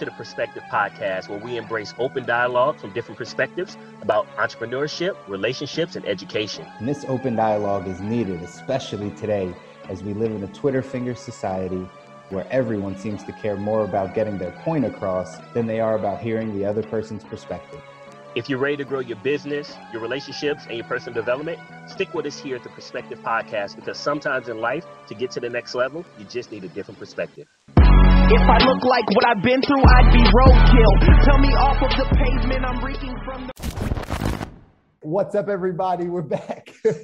To the Perspective Podcast, where we embrace open dialogue from different perspectives about entrepreneurship, relationships, and education. And this open dialogue is needed, especially today as we live in a Twitter finger society where everyone seems to care more about getting their point across than they are about hearing the other person's perspective. If you're ready to grow your business, your relationships, and your personal development, stick with us here at the Perspective Podcast because sometimes in life, to get to the next level, you just need a different perspective. If I look like what I've been through, I'd be roadkill. Tell me off of the pavement, I'm reeking from the. What's up, everybody? We're back. Let's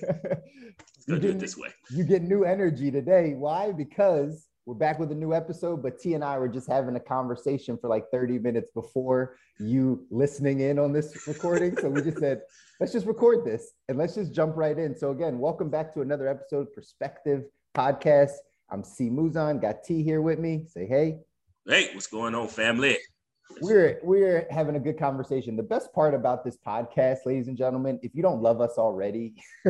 do it this way. You get new energy today. Why? Because we're back with a new episode, but T and I were just having a conversation for like 30 minutes before you listening in on this recording. so we just said, let's just record this and let's just jump right in. So, again, welcome back to another episode of Perspective Podcast. I'm C Mouzon, got T here with me. Say hey. Hey, what's going on, family? We're we're having a good conversation. The best part about this podcast, ladies and gentlemen, if you don't love us already,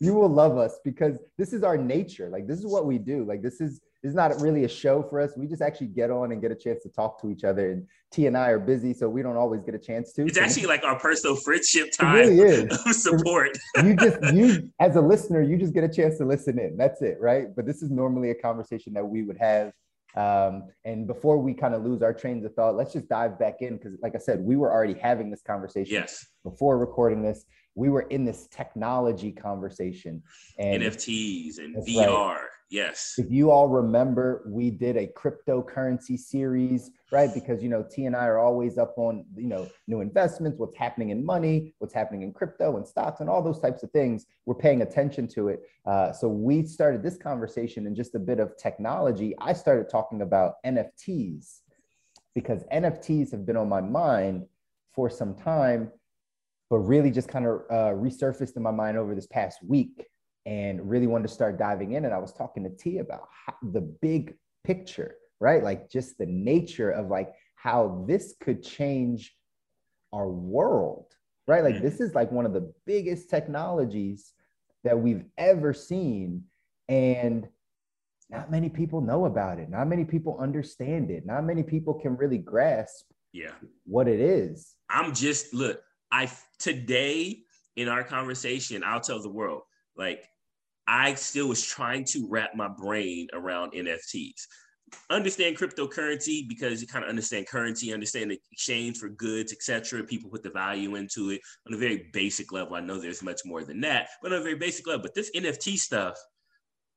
you will love us because this is our nature. Like this is what we do. Like this is is not really a show for us. We just actually get on and get a chance to talk to each other. And T and I are busy, so we don't always get a chance to. It's actually like our personal friendship time. It really is of support. you just you as a listener, you just get a chance to listen in. That's it, right? But this is normally a conversation that we would have um, and before we kind of lose our trains of thought, let's just dive back in because, like I said, we were already having this conversation. Yes. Before recording this, we were in this technology conversation and NFTs and VR. Right. Yes. If you all remember, we did a cryptocurrency series, right? Because you know, T and I are always up on you know new investments, what's happening in money, what's happening in crypto and stocks, and all those types of things. We're paying attention to it. Uh, so we started this conversation in just a bit of technology. I started talking about NFTs because NFTs have been on my mind for some time, but really just kind of uh, resurfaced in my mind over this past week and really wanted to start diving in. And I was talking to T about how, the big picture, right? Like just the nature of like how this could change our world, right? Like this is like one of the biggest technologies that we've ever seen. And not many people know about it. Not many people understand it. Not many people can really grasp yeah what it is. I'm just look, I today in our conversation, I'll tell the world, like I still was trying to wrap my brain around NFTs. Understand cryptocurrency because you kind of understand currency, understand the exchange for goods, etc. People put the value into it on a very basic level. I know there's much more than that, but on a very basic level. But this NFT stuff,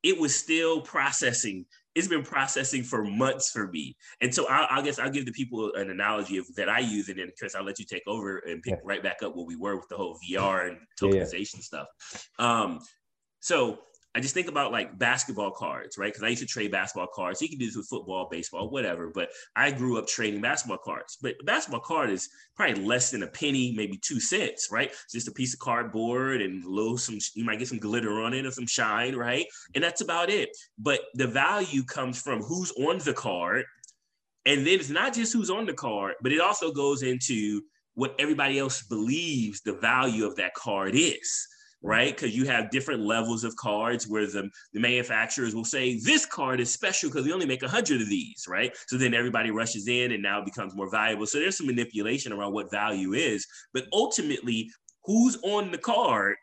it was still processing. It's been processing for months for me, and so I, I guess I'll give the people an analogy of that I use, and then Chris, I'll let you take over and pick yeah. right back up where we were with the whole VR and tokenization yeah, yeah. stuff. Um, so I just think about like basketball cards, right? Because I used to trade basketball cards. You can do this with football, baseball, whatever. But I grew up trading basketball cards. But basketball card is probably less than a penny, maybe two cents, right? It's just a piece of cardboard and a little some. You might get some glitter on it or some shine, right? And that's about it. But the value comes from who's on the card, and then it's not just who's on the card, but it also goes into what everybody else believes the value of that card is right? Because you have different levels of cards where the, the manufacturers will say, this card is special because we only make 100 of these, right? So then everybody rushes in and now it becomes more valuable. So there's some manipulation around what value is. But ultimately, who's on the card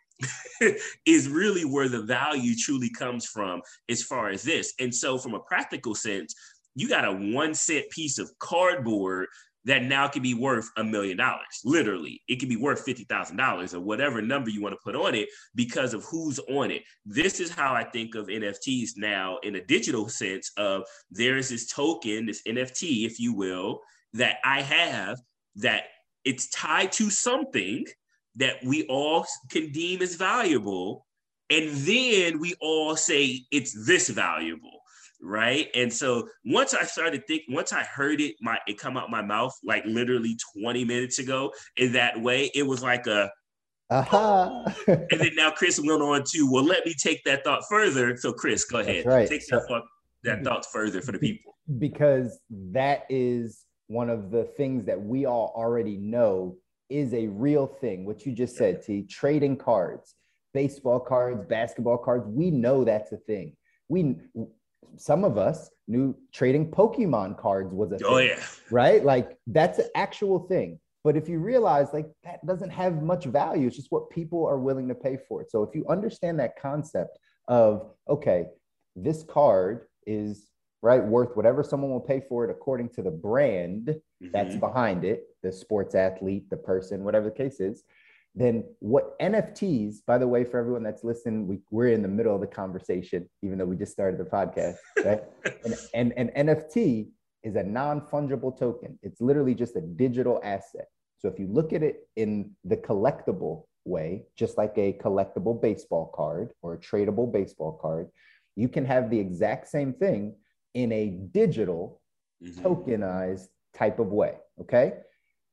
is really where the value truly comes from as far as this. And so, from a practical sense, you got a one cent piece of cardboard that now can be worth a million dollars. Literally, it can be worth $50,000 or whatever number you want to put on it because of who's on it. This is how I think of NFTs now in a digital sense of there's this token, this NFT, if you will, that I have that it's tied to something that we all can deem as valuable. And then we all say it's this valuable right? And so once I started thinking, once I heard it, my it come out my mouth like literally 20 minutes ago in that way, it was like a uh-huh. and then now Chris went on to, well, let me take that thought further. So Chris, go ahead. right. Take that, thought, that thought further for the people. Because that is one of the things that we all already know is a real thing. What you just said, T, trading cards, baseball cards, basketball cards, we know that's a thing. We some of us knew trading Pokemon cards was a Oh thing, yeah. right? Like that's an actual thing. But if you realize like that doesn't have much value, it's just what people are willing to pay for it. So if you understand that concept of okay, this card is right worth whatever someone will pay for it according to the brand that's Mhm. behind it, the sports athlete, the person, whatever the case is, then what NFTs, by the way, for everyone that's listening, we, we're in the middle of the conversation, even though we just started the podcast, right? and, and an NFT is a non-fungible token. It's literally just a digital asset. So if you look at it in the collectible way, just like a collectible baseball card or a tradable baseball card, you can have the exact same thing in a digital Mhm. tokenized type of way. Okay.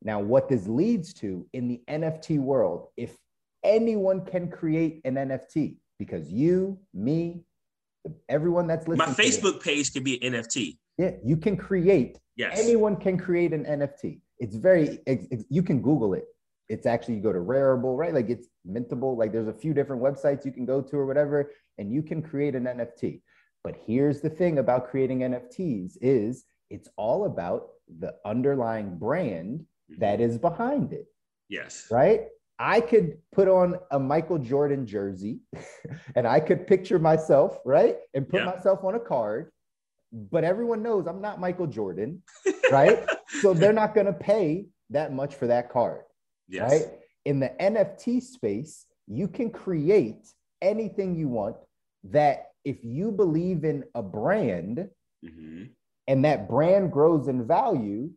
Now, what this leads to in the NFT world, if anyone can create an NFT, because you, me, everyone that's My listening, to this- Facebook page could be an NFT. yeah, you can create. Yes. Anyone can create an NFT. It's very. It's, it's- you can Google it. It's actually you go to Rarible, right? Like it's mintable. Like there's a few different websites you can go to or whatever, and you can create an NFT. But here's the thing about creating NFTs is it's all about the underlying brand that is behind it, Yes. right? I could put on a Michael Jordan jersey and I could picture myself, right? And put Yeah. myself on a card, but everyone knows I'm not Michael Jordan, right? so they're not going to pay that much for that card, Yes. right? In the NFT space, you can create anything you want that if you believe in a brand, Mhm. and that brand grows in value,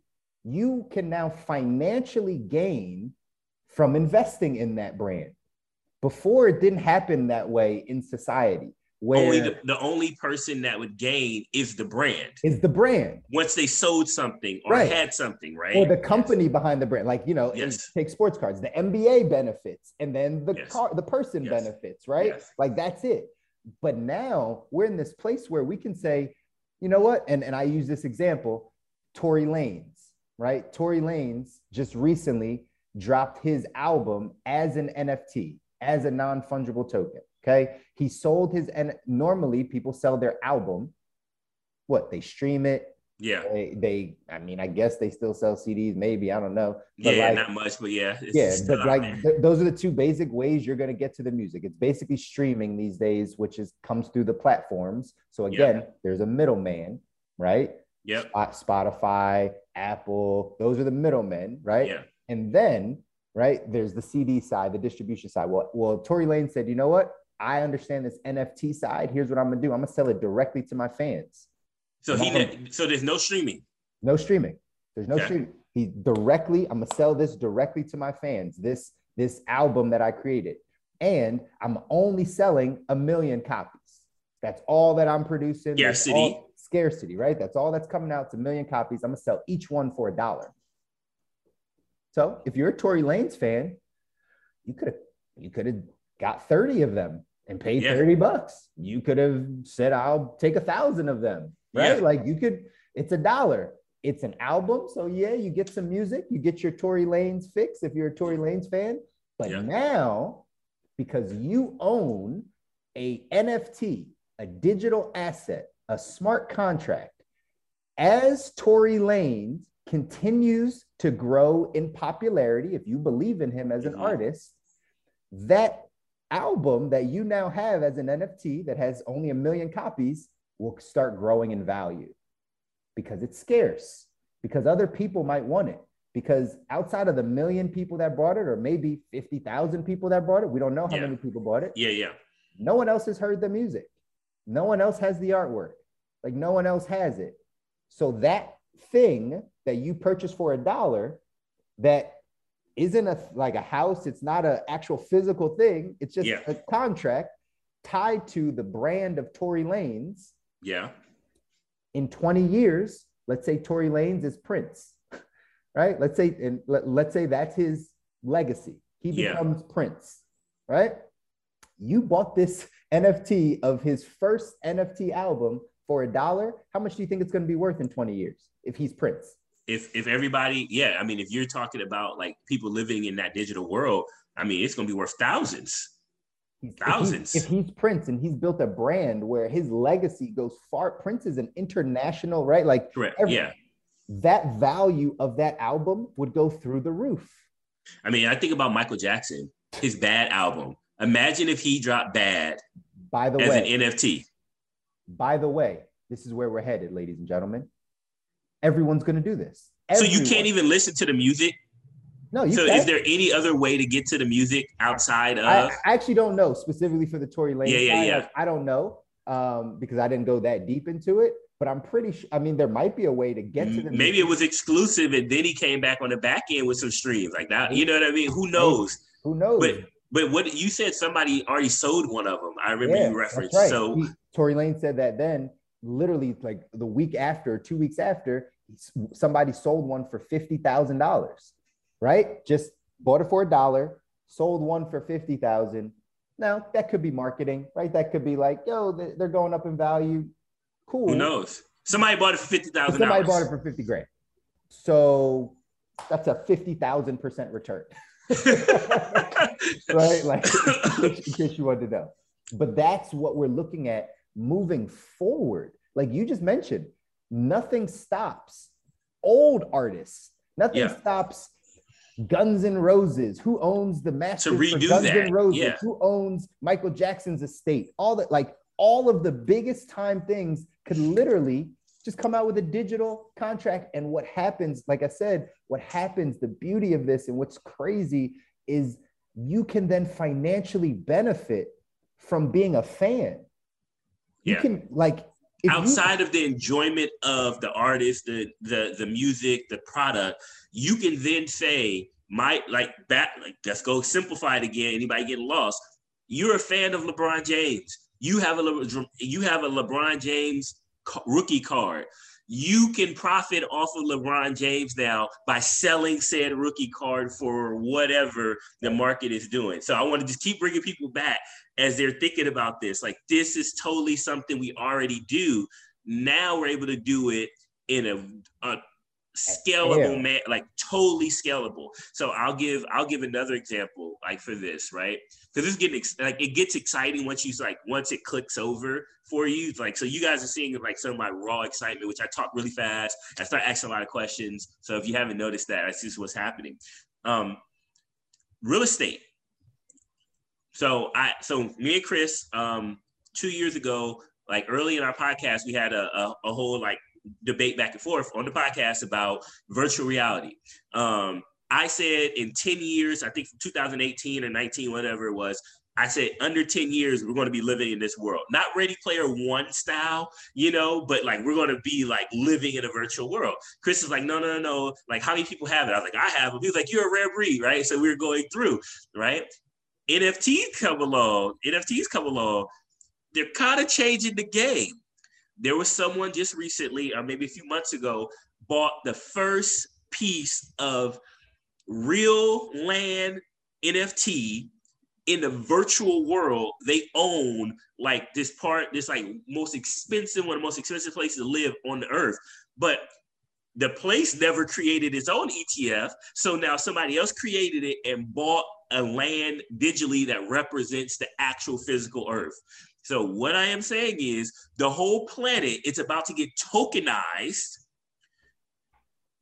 you can now financially gain from investing in that brand. Before it didn't happen that way in society, where Only the, the only person that would gain is the brand is the brand once they sold something or Right. had something, right? or the company behind the brand. Like you know, Yes. take sports cards. The NBA benefits, and then the Yes. car, the person Yes. benefits, right? Yes. Like that's it. But now we're in this place where we can say, you know what? And and I use this example, Tory Lanez, right? Tory Lanez just recently dropped his album as an NFT, as a non-fungible token. Okay. He sold his and normally people sell their album. What they stream it, Yeah. they, they I mean, I guess they still sell CDs, maybe I don't know. But Yeah, like, not much, but yeah. it's yeah, but like th- those are the two basic ways you're going to get to the music. It's basically streaming these days, which is comes through the platforms. So again, there's a middleman, right? Yep. Spotify, Apple, those are the middlemen, right? Yeah. And then, right, there's the CD side, the distribution side. Well, well, Tory Lane said, you know what? I understand this NFT side. Here's what I'm gonna do. I'm gonna sell it directly to my fans. So he ne- so there's no streaming. No streaming. There's no Okay. streaming. He directly, I'm gonna sell this directly to my fans. This this album that I created, and I'm only selling a million copies. That's all that I'm producing. That's Scarcity. all- scarcity, right? That's all that's coming out. It's a million copies. I'm gonna sell each one for a dollar. So if you're a Tory Lanez fan, you could have you could have got 30 of them and paid Yeah. 30 bucks. You could have said, I'll take a thousand of them, right? Yeah. Like you could, it's a dollar. It's an album. So yeah, you get some music, you get your Tory Lanez fix if you're a Tory Lanez fan. But Yeah. now, because you own a NFT, a digital asset, a smart contract, as Tory Lanez continues to grow in popularity, if you believe in him as an Mhm. artist, that album that you now have as an NFT that has only a million copies will start growing in value because it's scarce, because other people might want it. Because outside of the million people that bought it, or maybe 50,000 people that bought it, we don't know how Yeah. many people bought it. Yeah, yeah. No one else has heard the music. No one else has the artwork. Like no one else has it. So that thing that you purchase for a dollar that isn't a like a house, it's not an actual physical thing, it's just Yeah. a contract tied to the brand of Tory Lanez. Yeah. In 20 years, let's say Tory Lanez is Prince, right? Let's say and let, let's say that's his legacy. He Yeah. becomes Prince, right? You bought this NFT of his first NFT album for a dollar. How much do you think it's going to be worth in 20 years if he's Prince? If if everybody, yeah, I mean, if you're talking about like people living in that digital world, I mean, it's gonna be worth thousands. He's, Thousands. If, he, if he's Prince and he's built a brand where his legacy goes far, Prince is an international, right? Like Correct. every- yeah. that value of that album would go through the roof. I mean, I think about Michael Jackson, his bad album. Imagine if he dropped bad By the as way, an NFT. By the way, this is where we're headed, ladies and gentlemen. Everyone's going to do this. So you can't even listen to the music. No, you so can. is there any other way to get to the music outside of? I, I actually don't know specifically for the Tory Lane. Yeah, yeah, side. yeah. Like, I don't know um, because I didn't go that deep into it. But I'm pretty sure. I mean, there might be a way to get to the. Maybe it was exclusive, and then he came back on the back end with some streams like that. You know what I mean? Who knows? Who knows? But but what you said, somebody already sold one of them. I remember Yeah, you referenced. Right. So He- Tory Lane said that then, literally, like the week after, two weeks after, somebody sold one for fifty thousand dollars. Right? Just bought it for a dollar, sold one for fifty thousand. Now that could be marketing, right? That could be like, yo, they- they're going up in value. Cool. who knows? Somebody bought it for fifty But Somebody bought it for 50 grand. So that's a 50,000% return. right? Like, in case you wanted to know. But that's what we're looking at moving forward. Like you just mentioned, nothing stops old artists. Nothing Yeah. stops Guns N' Roses. Who owns the masters for redo Guns that, N' Roses? yeah. Who owns Michael Jackson's estate? All that, like all of the biggest time things could literally just come out with a digital contract. And what happens, like I said, what happens, the beauty of this and what's crazy is you can then financially benefit from being a fan. You Yeah. can like if you- outside of the enjoyment of the artist, the the the music, the product, you can then say, my like that like let's go simplify it again. Anybody getting lost? You're a fan of LeBron James. You have a Le- you have a LeBron James rookie card. You can profit off of LeBron James now by selling said rookie card for whatever the market is doing. So I want to just keep bringing people back as they're thinking about this. Like this is totally something we already do. Now we're able to do it in a, a scalable scale. man, like totally scalable. So I'll give I'll give another example like for this, right? Because this getting ex- like it gets exciting once you like once it clicks over for you. Like so you guys are seeing like some of my raw excitement, which I talk really fast. I start asking a lot of questions. So if you haven't noticed that, that's just what's happening. Um, real estate. So I so me and Chris, um, two years ago, like early in our podcast, we had a, a, a whole like debate back and forth on the podcast about virtual reality. Um, I said in 10 years, I think 2018 or 19, whatever it was, I said under 10 years, we're going to be living in this world. Not ready player one style, you know, but like we're going to be like living in a virtual world. Chris is like, no, no, no, no. Like, how many people have it? I was like, I have it. He was like, you're a rare breed, right? So we are going through, right? NFTs come along, NFTs come along. They're kind of changing the game. There was someone just recently, or maybe a few months ago, bought the first piece of real land NFT in the virtual world. They own like this part, this like most expensive, one of the most expensive places to live on the earth. But the place never created its own ETF. So now somebody else created it and bought a land digitally that represents the actual physical earth. So what I am saying is the whole planet it's about to get tokenized.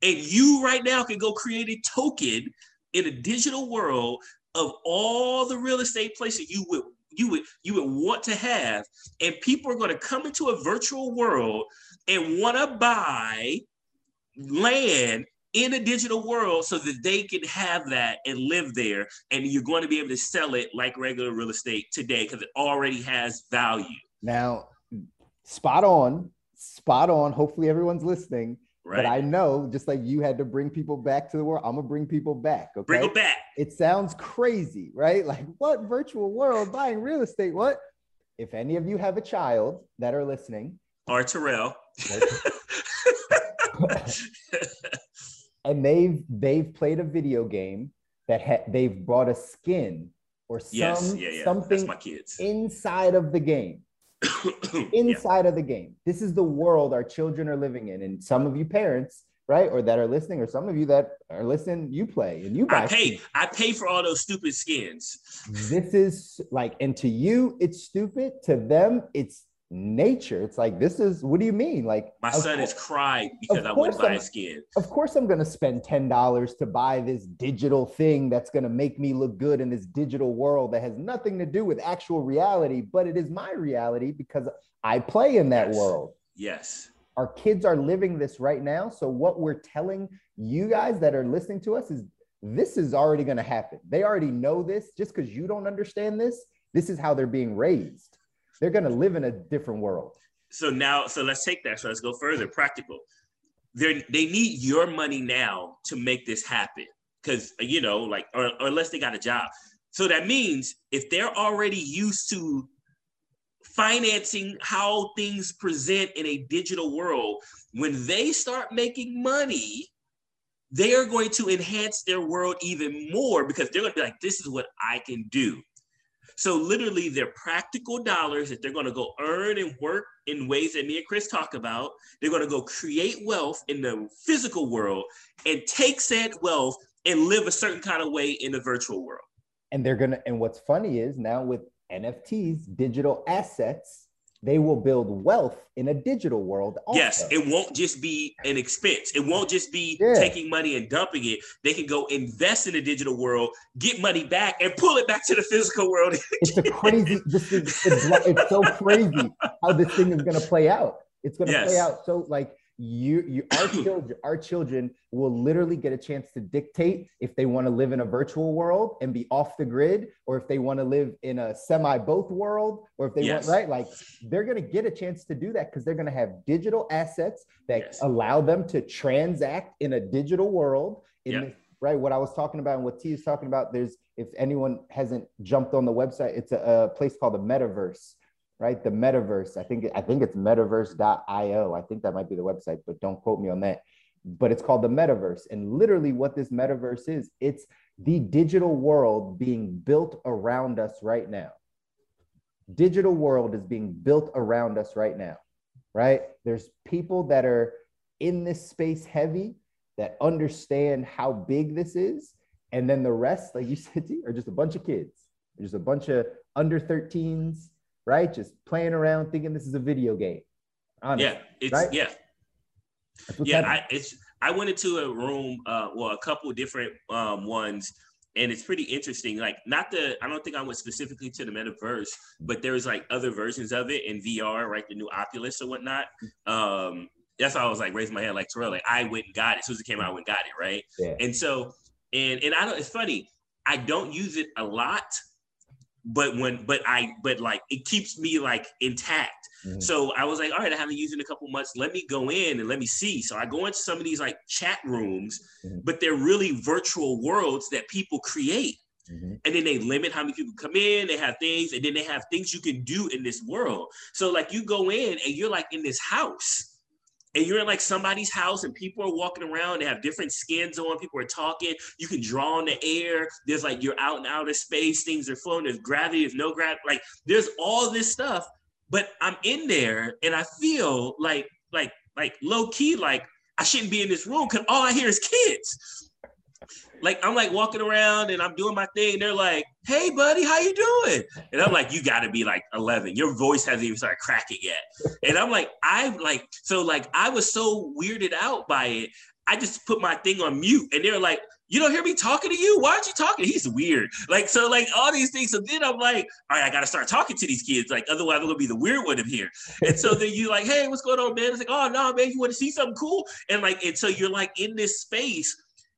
And you right now can go create a token in a digital world of all the real estate places you would you would you would want to have and people are going to come into a virtual world and want to buy land in a digital world so that they can have that and live there and you're going to be able to sell it like regular real estate today because it already has value now, spot on, spot on. Hopefully, everyone's listening. Right But I know, just like you had to bring people back to the world, I'm gonna bring people back. Okay. bring it back It sounds crazy, right? Like, what virtual world buying real estate? What? If any of you have a child that are listening, or terrell and they've they've played a video game that ha- they've brought a skin or some yes yeah yeah something my kids inside of the game Yeah. inside of the game this is the world our children are living in and some of you parents right? Or that are listening, or some of you that are listening, you play and you buy. I pay. I pay for all those stupid skins. This is like, and to you, it's stupid. To them, it's nature. It's like this is. What do you mean? Like my son has cried because I wouldn't buy a skin. Of course, I'm going to spend ten dollars to buy this digital thing that's going to make me look good in this digital world that has nothing to do with actual reality, but it is my reality because I play in that yes. world. Yes. Our kids are living this right now. So, what we're telling you guys that are listening to us is this is already going to happen. They already know this. Just because you don't understand this, this is how they're being raised. They're going to live in a different world. So, now, so let's take that. So, let's go further practical. They're, they need your money now to make this happen because, you know, like, or, or unless they got a job. So, that means if they're already used to financing how things present in a digital world, when they start making money, they are going to enhance their world even more because they're going to be like, this is what I can do. So, literally, their practical dollars that they're going to go earn and work in ways that me and Chris talk about, they're going to go create wealth in the physical world and take said wealth and live a certain kind of way in the virtual world. And they're going to, and what's funny is now with NFTs, digital assets, they will build wealth in a digital world. Also. Yes, it won't just be an expense. It won't just be yeah. taking money and dumping it. They can go invest in the digital world, get money back, and pull it back to the physical world. it's a crazy. This is it's, it's so crazy how this thing is going to play out. It's going to yes. play out so like you, you our children our children will literally get a chance to dictate if they want to live in a virtual world and be off the grid or if they want to live in a semi both world or if they yes. want right like they're going to get a chance to do that because they're going to have digital assets that yes. allow them to transact in a digital world in yep. right what i was talking about and what t is talking about there's if anyone hasn't jumped on the website it's a, a place called the metaverse right? The metaverse. I think I think it's metaverse.io. I think that might be the website, but don't quote me on that. But it's called the metaverse. And literally what this metaverse is, it's the digital world being built around us right now. Digital world is being built around us right now. Right? There's people that are in this space heavy that understand how big this is. And then the rest, like you said, are just a bunch of kids. Just a bunch of under 13s, right? Just playing around, thinking this is a video game. Honestly, yeah, it's right? yeah, yeah. I, it's I went into a room, uh, well, a couple different um, ones, and it's pretty interesting. Like, not the I don't think I went specifically to the metaverse, but there's like other versions of it in VR, right? The new Oculus or whatnot. Um, that's why I was like raising my hand like Terell. Like I went and got it. As soon as it came out, I went and got it, right? Yeah. And so, and and I don't. It's funny. I don't use it a lot but when but I but like it keeps me like intact. Mm-hmm. So I was like, all right, I haven't used it in a couple months. Let me go in and let me see. So I go into some of these like chat rooms, mm-hmm. but they're really virtual worlds that people create. Mm-hmm. And then they limit how many people come in, they have things, and then they have things you can do in this world. So like you go in and you're like in this house and you're in like somebody's house and people are walking around, they have different skins on, people are talking, you can draw in the air, there's like you're out in outer space, things are flowing, there's gravity, there's no gravity, like there's all this stuff, but I'm in there and I feel like like like low key, like I shouldn't be in this room because all I hear is kids like I'm like walking around and I'm doing my thing. they're like, "Hey, buddy, how you doing?" And I'm like, "You got to be like 11. Your voice hasn't even started cracking yet." And I'm like, "I like so like I was so weirded out by it. I just put my thing on mute, and they're like." You don't hear me talking to you? Why aren't you talking? He's weird. Like, so, like, all these things. So then I'm like, all right, I got to start talking to these kids. Like, otherwise, I'm going to be the weird one in here. And so then you like, hey, what's going on, man? It's like, oh, no, man, you want to see something cool? And like, and so you're like in this space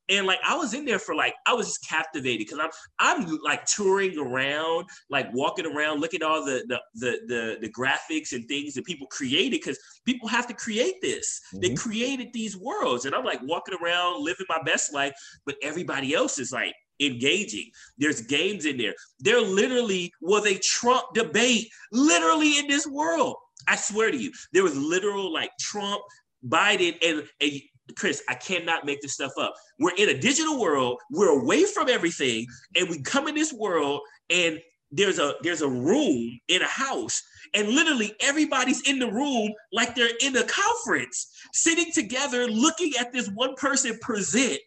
and like I was in there for like I was just captivated because I'm I'm like touring around, like walking around, looking at all the the the the, the graphics and things that people created because people have to create this. Mm-hmm. They created these worlds, and I'm like walking around, living my best life, but everybody else is like engaging. There's games in there. They're literally was a Trump debate, literally in this world. I swear to you, there was literal like Trump, Biden, and, and Chris, I cannot make this stuff up. We're in a digital world, we're away from everything, and we come in this world, and there's a there's a room in a house and literally everybody's in the room like they're in a conference sitting together looking at this one person present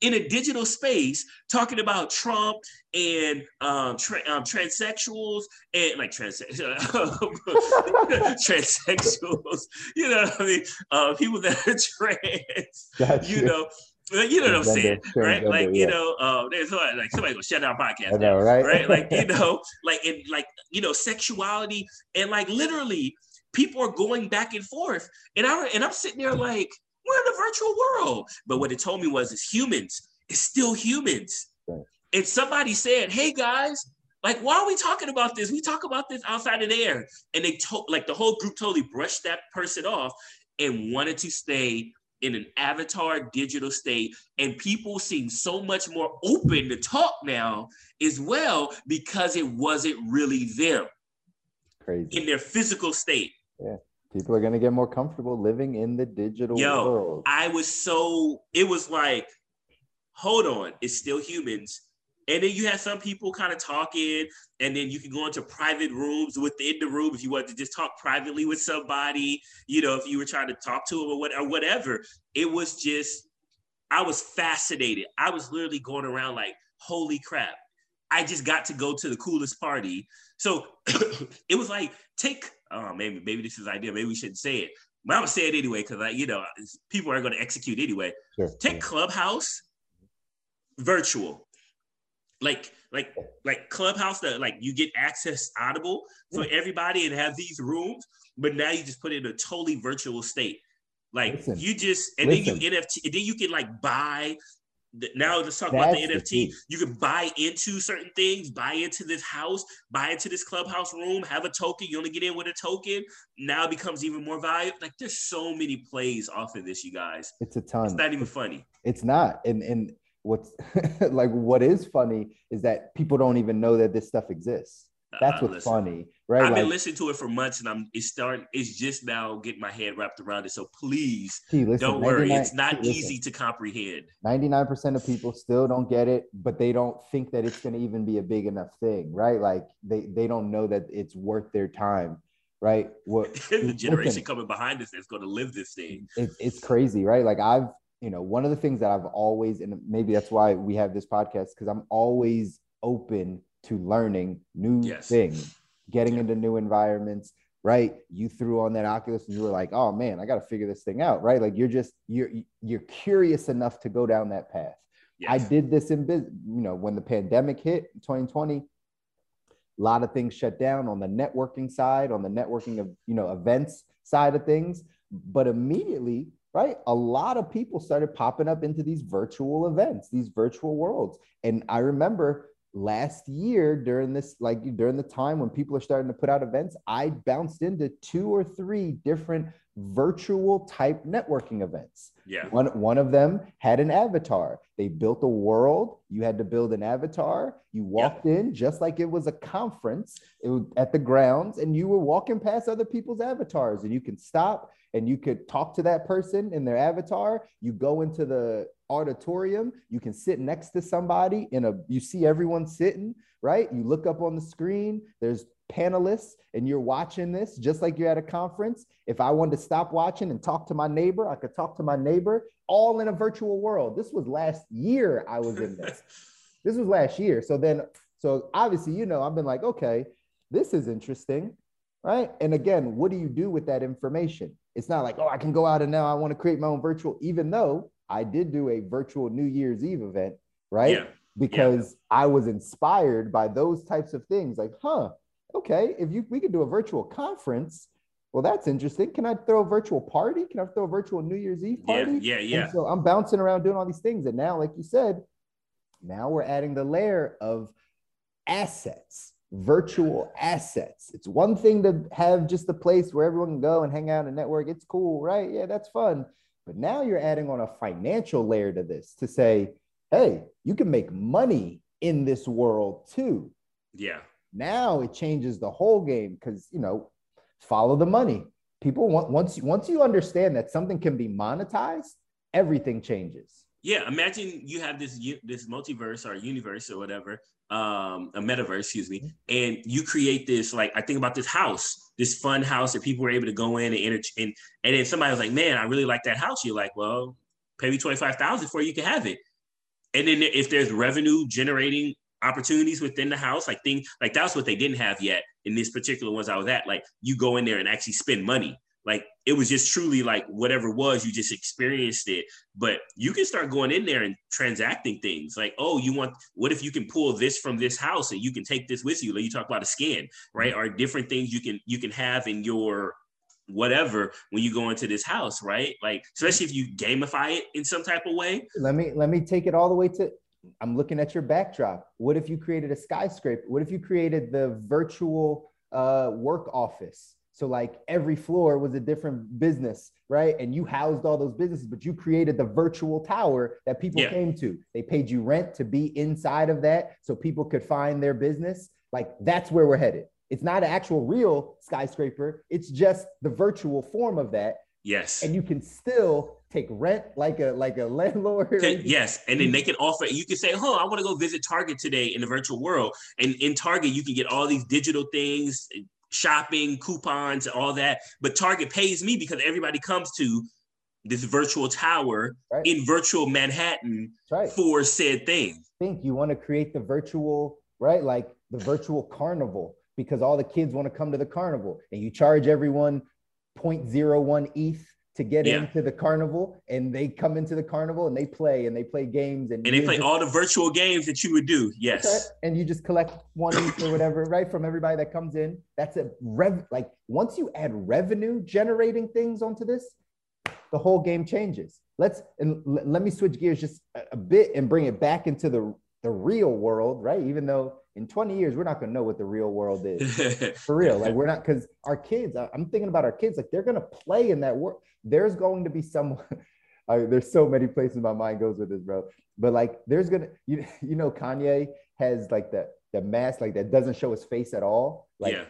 in a digital space talking about Trump and um, tra- um, transsexuals and like trans- transsexuals, you know what I mean? Uh, people that are trans, Gotcha. you know, you know what I'm saying, right? Like you know, uh, there's somebody, like somebody gonna shut down podcast know, right? right? Like you know, like and like you know, sexuality and like literally people are going back and forth, and I and I'm sitting there like we're in a virtual world, but what it told me was it's humans, it's still humans, Right. and somebody said, hey guys. Like, why are we talking about this? We talk about this outside of there. And they told, like, the whole group totally brushed that person off and wanted to stay in an avatar digital state. And people seem so much more open to talk now as well because it wasn't really them Crazy. in their physical state. People are gonna get more comfortable living in the digital Yo, world. I was so, it was like, hold on, it's still humans. And then you had some people kind of talking, and then you can go into private rooms within the room if you want to just talk privately with somebody, you know, if you were trying to talk to them or, what, or whatever. It was just, I was fascinated. I was literally going around like, holy crap. I just got to go to the coolest party. So it was like, take, oh, maybe, maybe this is idea. Maybe we shouldn't say it. But I'm gonna say it anyway because I, you know, people are gonna execute anyway. Sure. Take Clubhouse virtual, like like like Clubhouse that like you get access Audible for everybody and have these rooms, but now you just put it in a totally virtual state. Like Listen. you just and then you NFT, and then you can like buy. Now let's talk about the That's the NFT. You can buy into certain things, buy into this house, buy into this clubhouse room, have a token. You only get in with a token. Now it becomes even more valuable. Like there's so many plays off of this, you guys. It's a ton. It's not even funny. It's not. And and what's like what is funny is that people don't even know that this stuff exists. That's Uh, what's listen, funny, right? I've been listening to it for months, and I'm it's starting. It's just now getting my head wrapped around it. So please listen, don't worry. It's not easy to comprehend. 99% of people still don't get it, but they don't think that it's going to even be a big enough thing, right? Like they they don't know that it's worth their time, right? What the generation listen, coming behind us that's going to live this thing. it, it's crazy, right? Like I've, you know, one of the things that I've always, and maybe that's why we have this podcast, because I'm always open to learning new Yes. things, getting into new environments, right? You threw on that Oculus and you were like, oh man, I got to figure this thing out, right? Like you're just, you're, you're curious enough to go down that path. I did this in business, you know, when the pandemic hit 2020, a lot of things shut down on the networking side, on the networking of, you know, events side of things. But immediately, right, a lot of people started popping up into these virtual events, these virtual worlds. And I remember last year during this, like during the time when people are starting to put out events, I bounced into two or three different virtual type networking events. Yeah. One, one of them had an avatar. They built a world. You had to build an avatar. You walked in just like it was a conference it was at the grounds, and you were walking past other people's avatars, and you can stop and you could talk to that person in their avatar. You go into the auditorium. You can sit next to somebody in a. You see everyone sitting right. You look up on the screen. There's panelists and you're watching this just like you're at a conference. If I wanted to stop watching and talk to my neighbor, I could talk to my neighbor all in a virtual world. This was last year I was in this. this was last year. So then, so obviously, you know, I've been like, okay, this is interesting. Right. And again, what do you do with that information? It's not like, oh, I can go out and now I want to create my own virtual, even though I did do a virtual New Year's Eve event. Right. Yeah. Because I was inspired by those types of things. Like, huh, okay, if you we could do a virtual conference, well, that's interesting. Can I throw a virtual party? Can I throw a virtual New Year's Eve Yeah. party? Yeah. And Yeah. so I'm bouncing around doing all these things. And now, like you said, now we're adding the layer of assets, virtual assets. It's one thing to have just a place where everyone can go and hang out and network. It's cool, right? Yeah, that's fun. But now you're adding on a financial layer to this to say, hey, you can make money in this world too. Yeah. Now it changes the whole game because you know, follow the money. People want once you once you understand that something can be monetized, everything changes. Yeah, imagine you have this this multiverse or universe or whatever um, a metaverse, excuse me, and you create this like I think about this house, this fun house that people were able to go in and enter, and and then somebody was like, man, I really like that house. You're like, well, pay me twenty five thousand for you can have it. And then if there's revenue generating opportunities within the house, like things like that's what they didn't have yet in this particular ones I was at. Like you go in there and actually spend money. Like it was just truly like whatever it was, you just experienced it. But you can start going in there and transacting things like, oh, you want what if you can pull this from this house and you can take this with you? Like you talk about a scan, right? Or different things you can you can have in your whatever when you go into this house, right? Like especially if you gamify it in some type of way. Let me let me take it all the way to I'm looking at your backdrop. What if you created a skyscraper? What if you created the virtual uh, work office? So like every floor was a different business, right? And you housed all those businesses, but you created the virtual tower that people Yeah. came to. They paid you rent to be inside of that so people could find their business. Like that's where we're headed. It's not an actual real skyscraper. It's just the virtual form of that. Yes. And you can still take rent like a like a landlord. Yes, and then they can offer. You can say, "Oh, I want to go visit Target today in the virtual world." And in Target, you can get all these digital things, shopping coupons, all that. But Target pays me because everybody comes to this virtual tower Right. in virtual Manhattan right. for said thing. think you want to create the virtual right like the virtual carnival because all the kids want to come to the carnival and you charge everyone 0.01 eth to get Yeah. into the carnival and they come into the carnival and they play and they play games and And they play just- all the virtual games that you would do. Yes. and you just collect one or whatever right from everybody that comes in that's a rev like once you add revenue generating things onto this the whole game changes let's and l- let me switch gears just a, a bit and bring it back into the the real world right even though in 20 years we're not going to know what the real world is for real like we're not because our kids i'm thinking about our kids like they're going to play in that world there's going to be someone I, there's so many places my mind goes with this bro but like there's gonna you, you know kanye has like the the mask like that doesn't show his face at all like yeah.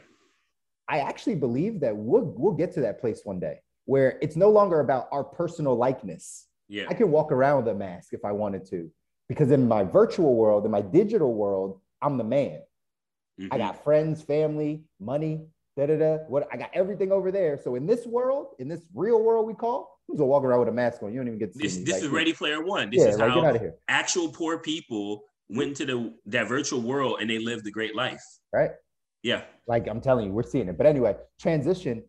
i actually believe that we'll we'll get to that place one day where it's no longer about our personal likeness Yeah. I can walk around with a mask if I wanted to, because in my virtual world, in my digital world, I'm the man. I Mhm. got friends, family, money, da da da. What I got everything over there. So in this world, in this real world we call, who's gonna walk around with a mask on? You don't even get to see This me. this Like, is Ready Player One. This yeah, is like get out how of here, actual poor people went into the that virtual world and they lived a great life. right? Yeah. Like I'm telling you, we're seeing it. But anyway, transition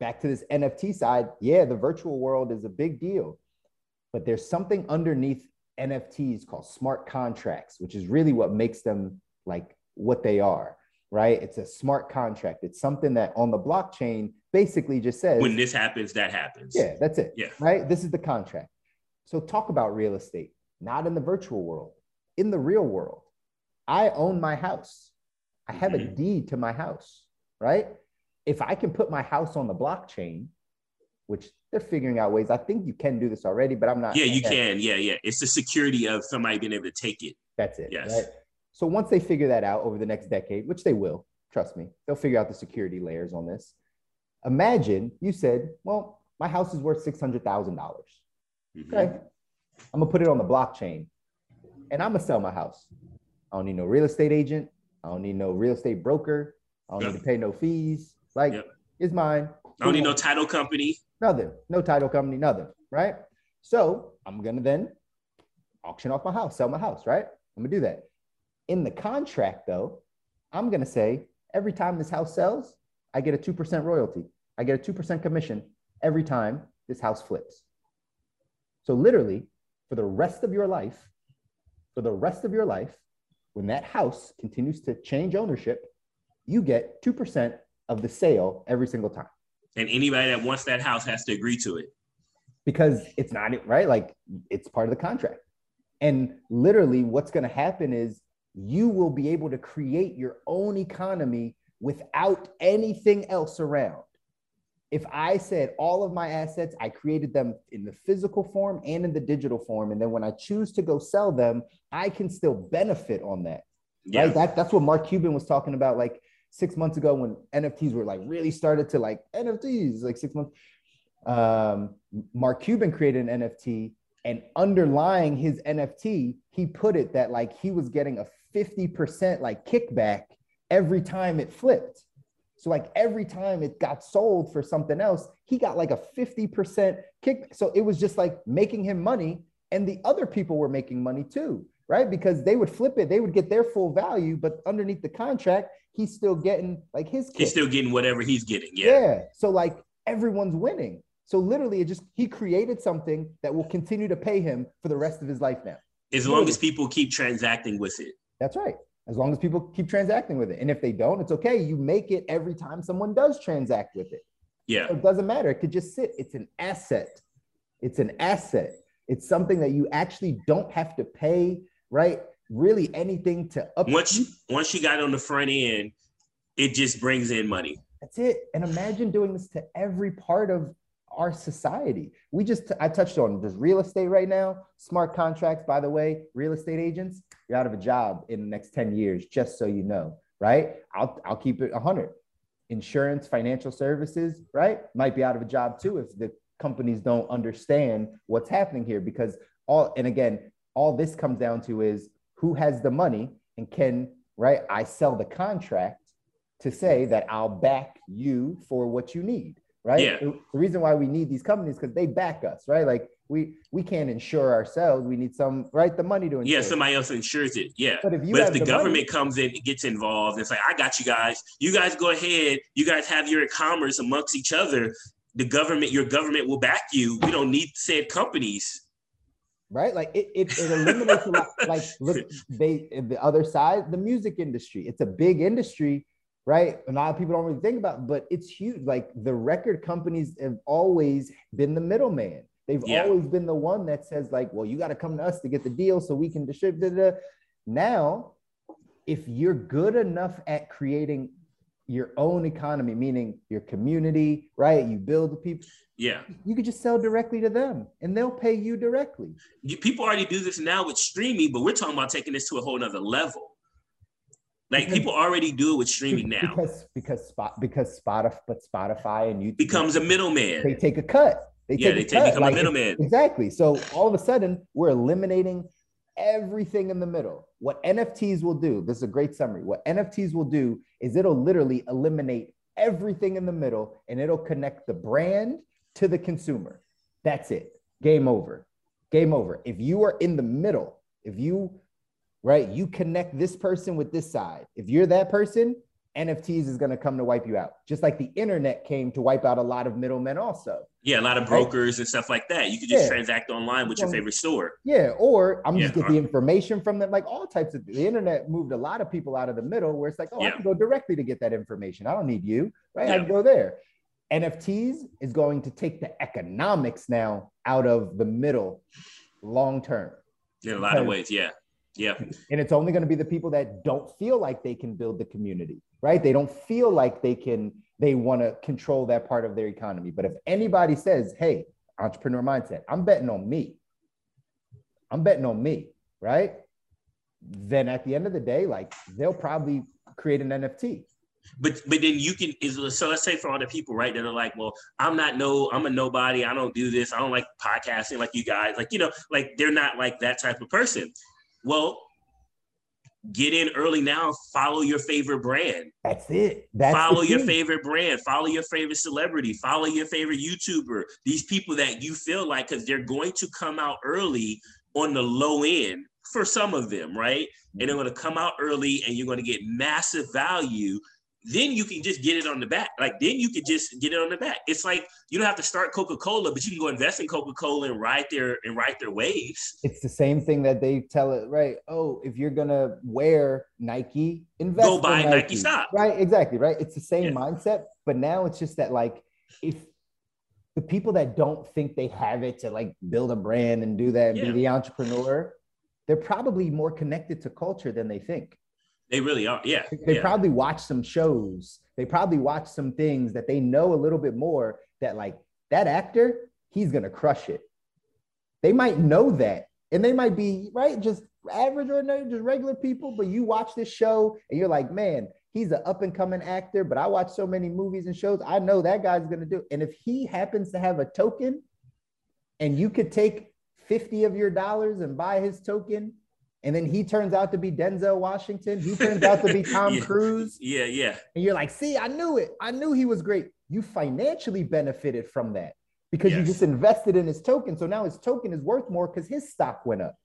back to this NFT side. Yeah, the virtual world is a big deal, but there's something underneath NFTs called smart contracts, which is really what makes them like what they are, right? It's a smart contract. It's something that on the blockchain basically just says, When this happens, that happens. yeah, that's it. Yeah. Right. This is the contract. So talk about real estate, not in the virtual world, in the real world. I own my house. I have a Mhm. deed to my house, right? If I can put my house on the blockchain, which they're figuring out ways, I think you can do this already, but I'm not. Yeah, you can. Yeah, yeah. It's the security of somebody being able to take it. That's it. Yes. Right? So once they figure that out over the next decade, which they will, trust me, they'll figure out the security layers on this. Imagine you said, well, my house is worth $600,000. Mhm. Okay. I'm gonna put it on the blockchain and I'm gonna sell my house. I don't need no real estate agent. I don't need no real estate broker. I don't Yep. need to pay no fees. Like Yep. it's mine. I don't need no title company. Nothing. No title company, nothing. Right. So I'm gonna then auction off my house, sell my house, right? I'm gonna do that. In the contract, though, I'm gonna say every time this house sells, I get a 2% royalty. I get a 2% commission every time this house flips. So literally, for the rest of your life, for the rest of your life, when that house continues to change ownership, you get 2% of the sale every single time And anybody that wants that house has to agree to it. because it's not right like it's part of the contract and literally what's going to happen is you will be able to create your own economy without anything else around if i said all of my assets i created them in the physical form and in the digital form and then when i choose to go sell them i can still benefit on that Yeah. right? That, that's what Mark Cuban was talking about like six months ago when NFTs were like really started to like NFTs like six months. Um, Mark Cuban created an NFT and underlying his NFT, he put it that like he was getting a 50% like kickback every time it flipped. So like every time it got sold for something else, he got like a 50% kick. So it was just like making him money. And the other people were making money too, right? Because they would flip it, they would get their full value, but underneath the contract, he's still getting like his kick. He's still getting whatever he's getting. Yeah. yeah. So like everyone's winning. So literally, it just he created something that will continue to pay him for the rest of his life now. As long as people keep transacting with it. That's right. As long as people keep transacting with it. And if they don't, it's okay. You make it every time someone does transact with it. Yeah. So it doesn't matter. It could just sit. It's an asset. It's an asset. It's something that you actually don't have to pay, right? Really anything to up. Once you, once you got on the front end, it just brings in money. That's it. And imagine doing this to every part of our society. We just, I touched on this real estate right now, smart contracts, by the way, real estate agents, you're out of a job in the next 10 years, just so you know, right? I'll, I'll keep it 100. Insurance, financial services, right? Might be out of a job too if the companies don't understand what's happening here because all, and again, all this comes down to is who has the money and can, right? I sell the contract to say that I'll back you for what you need right? Yeah. The, reason why we need these companies because they back us, right? Like we we can't insure ourselves. We need some right the money to insure. Yeah, somebody else insures it. Yeah. But if, but if the, the, government money, comes in, gets involved, it's like I got you guys. You guys go ahead. You guys have your commerce amongst each other. The government, your government will back you. We don't need said companies. Right, like it, it, it eliminates a lot. Like look, they the other side, the music industry. It's a big industry right? A lot of people don't really think about, it, but it's huge. Like the record companies have always been the middleman. They've yeah. always been the one that says, like, well, you got to come to us to get the deal so we can distribute. It. Now, if you're good enough at creating your own economy, meaning your community, right? You build the people. Yeah. You could just sell directly to them and they'll pay you directly. People already do this now with streaming, but we're talking about taking this to a whole nother level. Like because, people already do it with streaming now. Because because spot because Spotify but Spotify and YouTube becomes a middleman. They take a cut. They yeah, they take, become like, a middleman. Exactly. So all of a sudden we're eliminating everything in the middle. What NFTs will do, this is a great summary. What NFTs will do is it'll literally eliminate everything in the middle and it'll connect the brand to the consumer. That's it. Game over. Game over. If you are in the middle, if you right? You connect this person with this side. If you're that person, NFTs is going to come to wipe you out. Just like the internet came to wipe out a lot of middlemen also. Yeah, a lot of brokers right? and stuff like that. You could just yeah. transact online with your favorite store. Yeah, or I'm yeah. just get uh-huh. the information from them. Like all types of the internet moved a lot of people out of the middle where it's like, oh, yeah. I can go directly to get that information. I don't need you, right? I can go there. NFTs is going to take the economics now out of the middle long term. In a lot of ways, yeah. Yeah. And it's only going to be the people that don't feel like they can build the community, right? They don't feel like they can, they want to control that part of their economy. But if anybody says, hey, entrepreneur mindset, I'm betting on me, I'm betting on me, right? Then at the end of the day, like they'll probably create an NFT. But but then you can is so let's say for all the people right that are like, well, I'm not no, I'm a nobody. I don't do this. I don't like podcasting like you guys. Like you know, like they're not like that type of person. Well, get in early now. Follow your favorite brand. That's it. That's follow your favorite brand. Follow your favorite celebrity. Follow your favorite YouTuber. These people that you feel like because they're going to come out early on the low end for some of them, right? And they're mm-hmm. going to come out early, and you're going to get massive value then you can just get it on the back. Like then you could just get it on the back. It's like you don't have to start Coca-Cola, but you can go invest in Coca-Cola and ride their and ride their waves. It's the same thing that they tell it, right? Oh, if you're gonna wear Nike, invest go buy Nike. Nike stock. Right, exactly, right. It's the same yeah. mindset, but now it's just that like if the people that don't think they have it to like build a brand and do that and yeah. be the entrepreneur, they're probably more connected to culture than they think. They really are. Yeah. They yeah. probably watch some shows. They probably watch some things that they know a little bit more that like that actor, he's going to crush it. They might know that. And they might be right, just average or just regular people, but you watch this show and you're like, man, he's an up and coming actor, but I watch so many movies and shows. I know that guy's going to do. It. And if he happens to have a token and you could take 50 of your dollars and buy his token and then he turns out to be Denzel Washington. He turns out to be Tom Yeah. Cruise. Yeah, yeah. And you're like, see, I knew it. I knew he was great. You financially benefited from that because you just invested in his token. So now his token is worth more because his stock went up.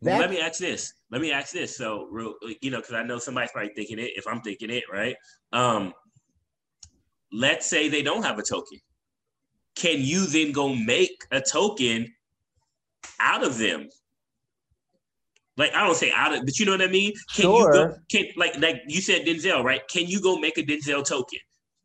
Let me ask this. Let me ask this. So, real, you know, because I know somebody's probably thinking it. If I'm thinking it, right? Um, let's say they don't have a token. Can you then go make a token out of them? Like I don't say out of, but you know what I mean. Can you go? Sure. Can like like you said Denzel, right? Can you go make a Denzel token?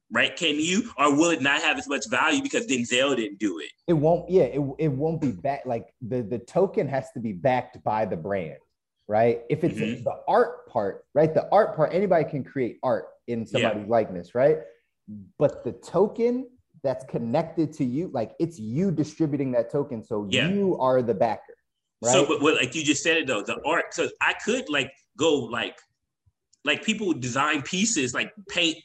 Right? Can you, or will it not have as much value because Denzel didn't do it? It won't, yeah, it, it won't be back. Like the, the token has to be backed by the brand, right? If it's Mhm. the art part, right? The art part, anybody can create art in somebody's likeness, right? But the token that's connected to you, like it's you distributing that token. So Yeah. you are the backer, right? So, but, but like you just said it though, the art. So I could like go like, like people design pieces, like paint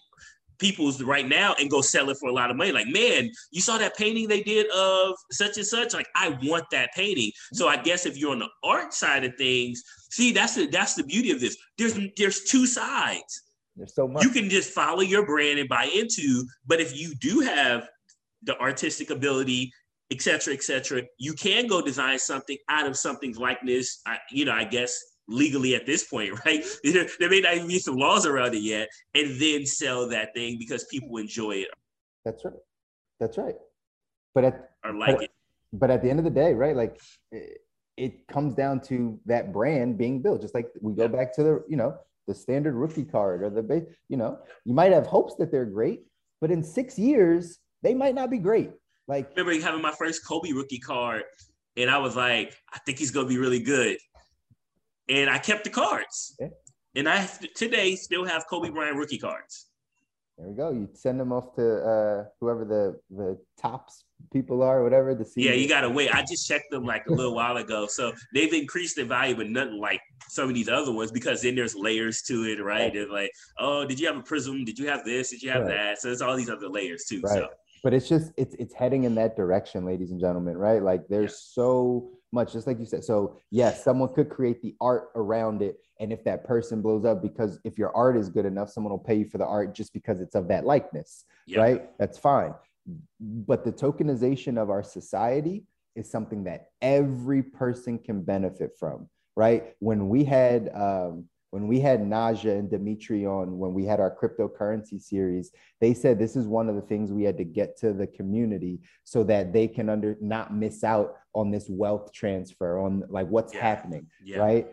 people's right now and go sell it for a lot of money. Like, man, you saw that painting they did of such and such. Like, I want that painting. So I guess if you're on the art side of things, see, that's the that's the beauty of this. There's there's two sides There's so much. you can just follow your brand and buy into but if you do have the artistic ability et cetera et cetera you can go design something out of something's likeness I, you know i guess legally at this point right there, may not even be some laws around it yet and then sell that thing because people enjoy it That's right. That's right. But at or like But- it but at the end of the day, right? Like it, it comes down to that brand being built. Just like we go Yeah. back to the, you know, the standard rookie card or the base, you know, you might have hopes that they're great, but in six years, they might not be great. Like, I remember having my first kobe rookie card and i was like i think he's going to be really good and i kept the cards Yeah. and i today still have kobe bryant rookie cards there we go. You send them off to uh, whoever the the Topps people are, whatever the Yeah, you gotta wait. I just checked them like a little while ago. So they've increased the value, but nothing like some of these other ones because then there's layers to it, right? Right. There's like, oh, did you have a prism? Did you have this? Did you have Right. that? So there's all these other layers too. Right. So but it's just it's it's heading in that direction ladies and gentlemen right? Like there's so much just like you said so yes someone could create the art around it. And if that person blows up because if your art is good enough someone will pay you for the art just because it's of that likeness yeah. right? That's fine. But the tokenization of our society is something that every person can benefit from right? When we had um when we had Naja and Dimitri on when we had our cryptocurrency series, they said this is one of the things we had to get to the community so that they can under not miss out on this wealth transfer on like what's Yeah. happening Yeah. right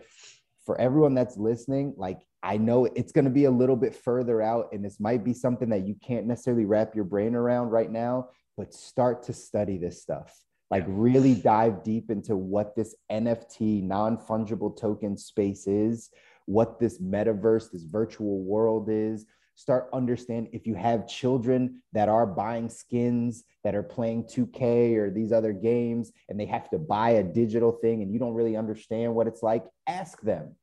for everyone that's listening like i know it's going to be a little bit further out and this might be something that you can't necessarily wrap your brain around right now but start to study this stuff like really dive deep into what this nft non-fungible token space is what this metaverse this virtual world is. Start understand if you have children that are buying skins that are playing 2k or these other games and they have to buy a digital thing and you don't really understand what it's like ask them.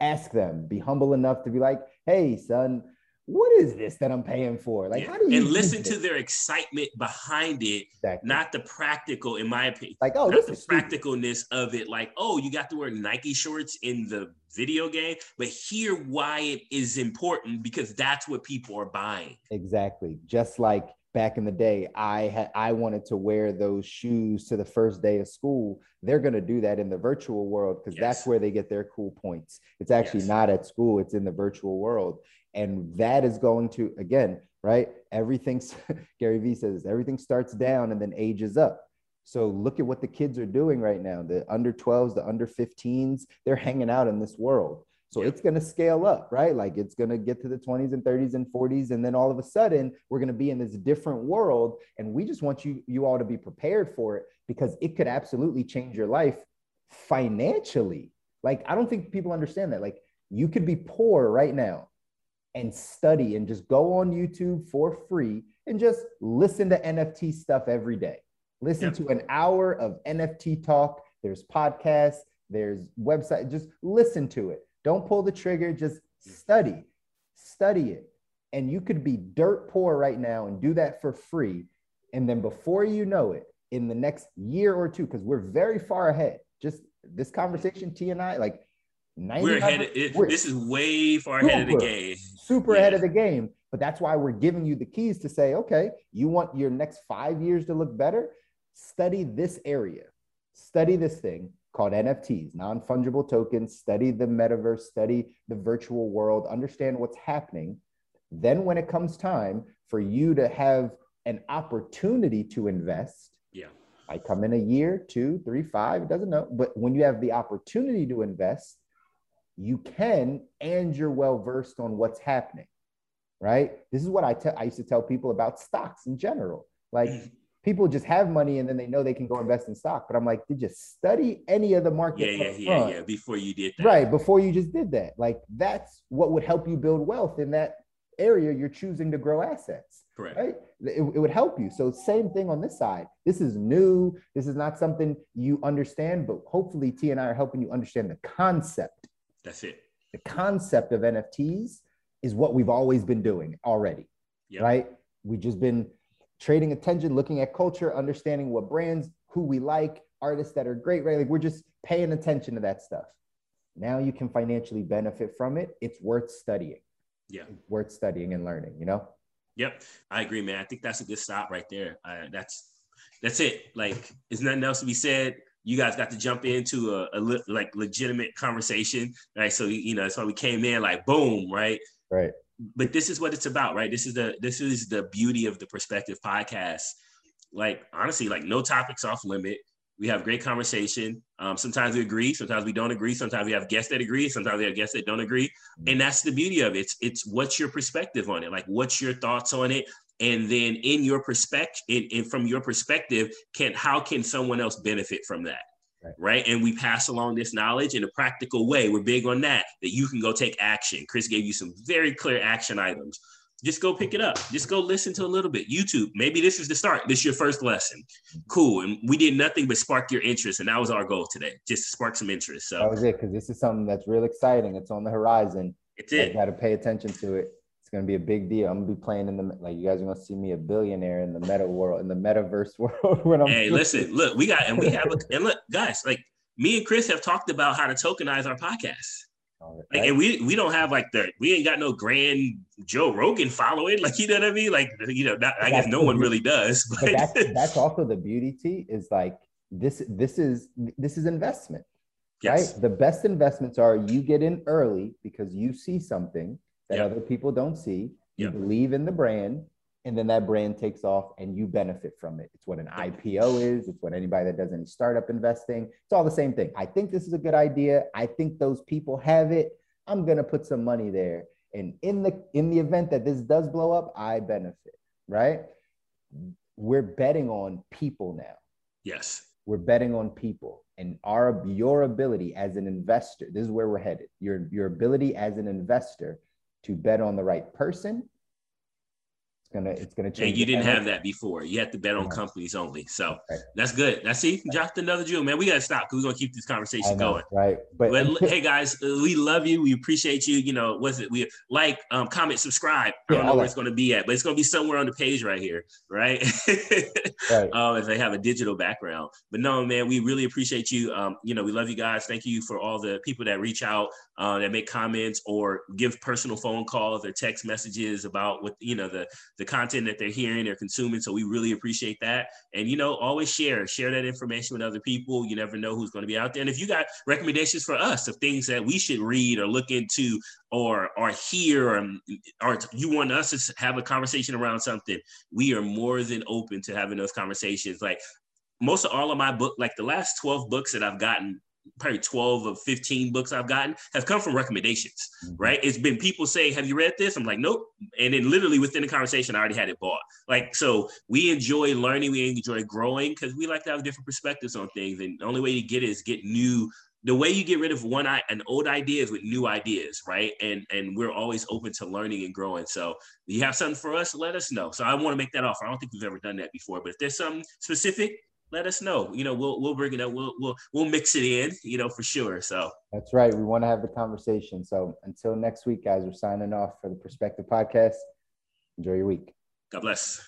Ask them. Be humble enough to be like hey son what is this that i'm paying for like Yeah. how do you and listen to their excitement behind it, Exactly. not the practical, in my opinion. like oh not this the is stupid. practicalness of it, like, oh, you got to wear Nike shorts in the video game, but hear why it is important because that's what people are buying. Exactly. Just like back in the day, I had I wanted to wear those shoes to the first day of school. They're gonna do that in the virtual world because Yes. that's where they get their cool points. It's actually Yes. not at school, it's in the virtual world. And that is going to again, right? Everything's Gary Vee says everything starts down and then ages up. So look at what the kids are doing right now. The under 12s, the under 15s, they're hanging out in this world. So it's going to scale up, right? Like it's going to get to the 20s and 30s and 40s and then all of a sudden we're going to be in this different world and we just want you you all to be prepared for it because it could absolutely change your life financially. Like I don't think people understand that. Like you could be poor right now and study and just go on YouTube for free and just listen to NFT stuff every day. Listen Yep. to an hour of NFT talk. There's podcasts, there's website. Just listen to it. Don't pull the trigger. Just study, study it. And you could be dirt poor right now and do that for free. And then before you know it, in the next year or two, because we're very far ahead, just this conversation, T and I, like we're ahead. Of, it, we're this is way far super, ahead of the game. Super yeah. ahead of the game. But that's why we're giving you the keys to say, okay, you want your next five years to look better? Study this area. Study this thing called NFTs, non fungible tokens. Study the metaverse. Study the virtual world. Understand what's happening. Then, when it comes time for you to have an opportunity to invest, yeah, I come in a year, two, three, five, it doesn't know. But when you have the opportunity to invest, you can and you're well versed on what's happening right? This is what I tell I used to tell people about stocks in general. Like people just have money and then they know they can go invest in stock but i'm like did you study any of the market yeah yeah yeah yeah before you did that. Right before you just did that. Like that's what would help you build wealth in that area you're choosing to grow assets correct. right? It, it would help you. So same thing on this side. This is new. This is not something you understand but hopefully t and i are helping you understand the concept that's it. The concept of NFTs is what we've always been doing already, yep. right? We've just been trading attention, looking at culture, understanding what brands, who we like, artists that are great, right? Like we're just paying attention to that stuff. Now you can financially benefit from it. It's worth studying. Yeah. It's worth studying and learning, you know? Yep. I agree, man. I think that's a good stop right there. Uh, that's that's it. Like, there's nothing else to be said you guys got to jump into a, a le- like legitimate conversation, right? So you know, that's why we came in like boom, right? Right. But this is what it's about, right? This is the this is the beauty of the perspective podcast. Like honestly, like no topics off limit. We have great conversation. Um, sometimes we agree, sometimes we don't agree. Sometimes we have guests that agree, sometimes we have guests that don't agree. And that's the beauty of it. It's it's what's your perspective on it? Like what's your thoughts on it? And then in your perspective in, from your perspective can how can someone else benefit from that? Right. right. and we pass along this knowledge in a practical way. We're big on that that you can go take action. Chris gave you some very clear action items. Just go pick it up. Just go listen to a little bit. Youtube maybe this is the start. This is your first lesson. Cool. And we did nothing but spark your interest and that was our goal today just spark some interest so. That was it because this is something that's real exciting. It's on the horizon. It's it. got to pay attention to it it's gonna be a big deal. I'm gonna be playing in the like you guys are gonna see me a billionaire in the meta world, in the metaverse world. when I'm hey, listen, look, we got and we have a, and look, guys, like me and Chris have talked about how to tokenize our podcast. Right. Like, and we we don't have like the we ain't got no grand Joe Rogan following, like you know what I mean. Like you know, not, I guess no one really does. But, but that's that's also the beauty. T is like this. This is this is investment, yes. right? The best investments are you get in early because you see something that yep. other people don't see. You yep. believe in the brand, and then that brand takes off and you benefit from it. It's what an IPO is, it's what anybody that does any startup investing, it's all the same thing. I think this is a good idea. I think those people have it. I'm going to put some money there. And in the in the event that this does blow up, I benefit, right? We're betting on people now. Yes. We're betting on people and our your ability as an investor. This is where we're headed. Your your ability as an investor to bet on the right person gonna it's gonna change. And you didn't have that before. You had to bet on uh-huh. companies only. So right. that's good. Now see, dropped another jewel, man. We gotta stop because we're gonna keep this conversation know, going. Right. But, but hey guys, uh, we love you. We appreciate you. You know, what's it? We like, um, comment, subscribe. I don't know where it's gonna be at, but it's gonna be somewhere on the page right here, right? right. Um, if they have a digital background. But no, man, we really appreciate you. Um, you know, we love you guys. Thank you for all the people that reach out, uh, that make comments or give personal phone calls or text messages about what you know the the content that they're hearing, they're consuming. So we really appreciate that. And you know, always share, share that information with other people. You never know who's going to be out there. And if you got recommendations for us of things that we should read or look into or or hear or, or you want us to have a conversation around something, we are more than open to having those conversations. Like most of all of my book, like the last 12 books that I've gotten probably 12 or 15 books I've gotten have come from recommendations, mm-hmm. right? It's been people say, Have you read this? I'm like, Nope. And then literally within the conversation, I already had it bought. Like, so we enjoy learning, we enjoy growing because we like to have different perspectives on things. And the only way to get it is get new. The way you get rid of one an old idea is with new ideas, right? And and we're always open to learning and growing. So you have something for us, let us know. So I want to make that offer. I don't think we've ever done that before, but if there's something specific, let us know. You know, we'll we'll bring it up. We'll we'll we'll mix it in. You know, for sure. So that's right. We want to have the conversation. So until next week, guys, we're signing off for the Perspective Podcast. Enjoy your week. God bless.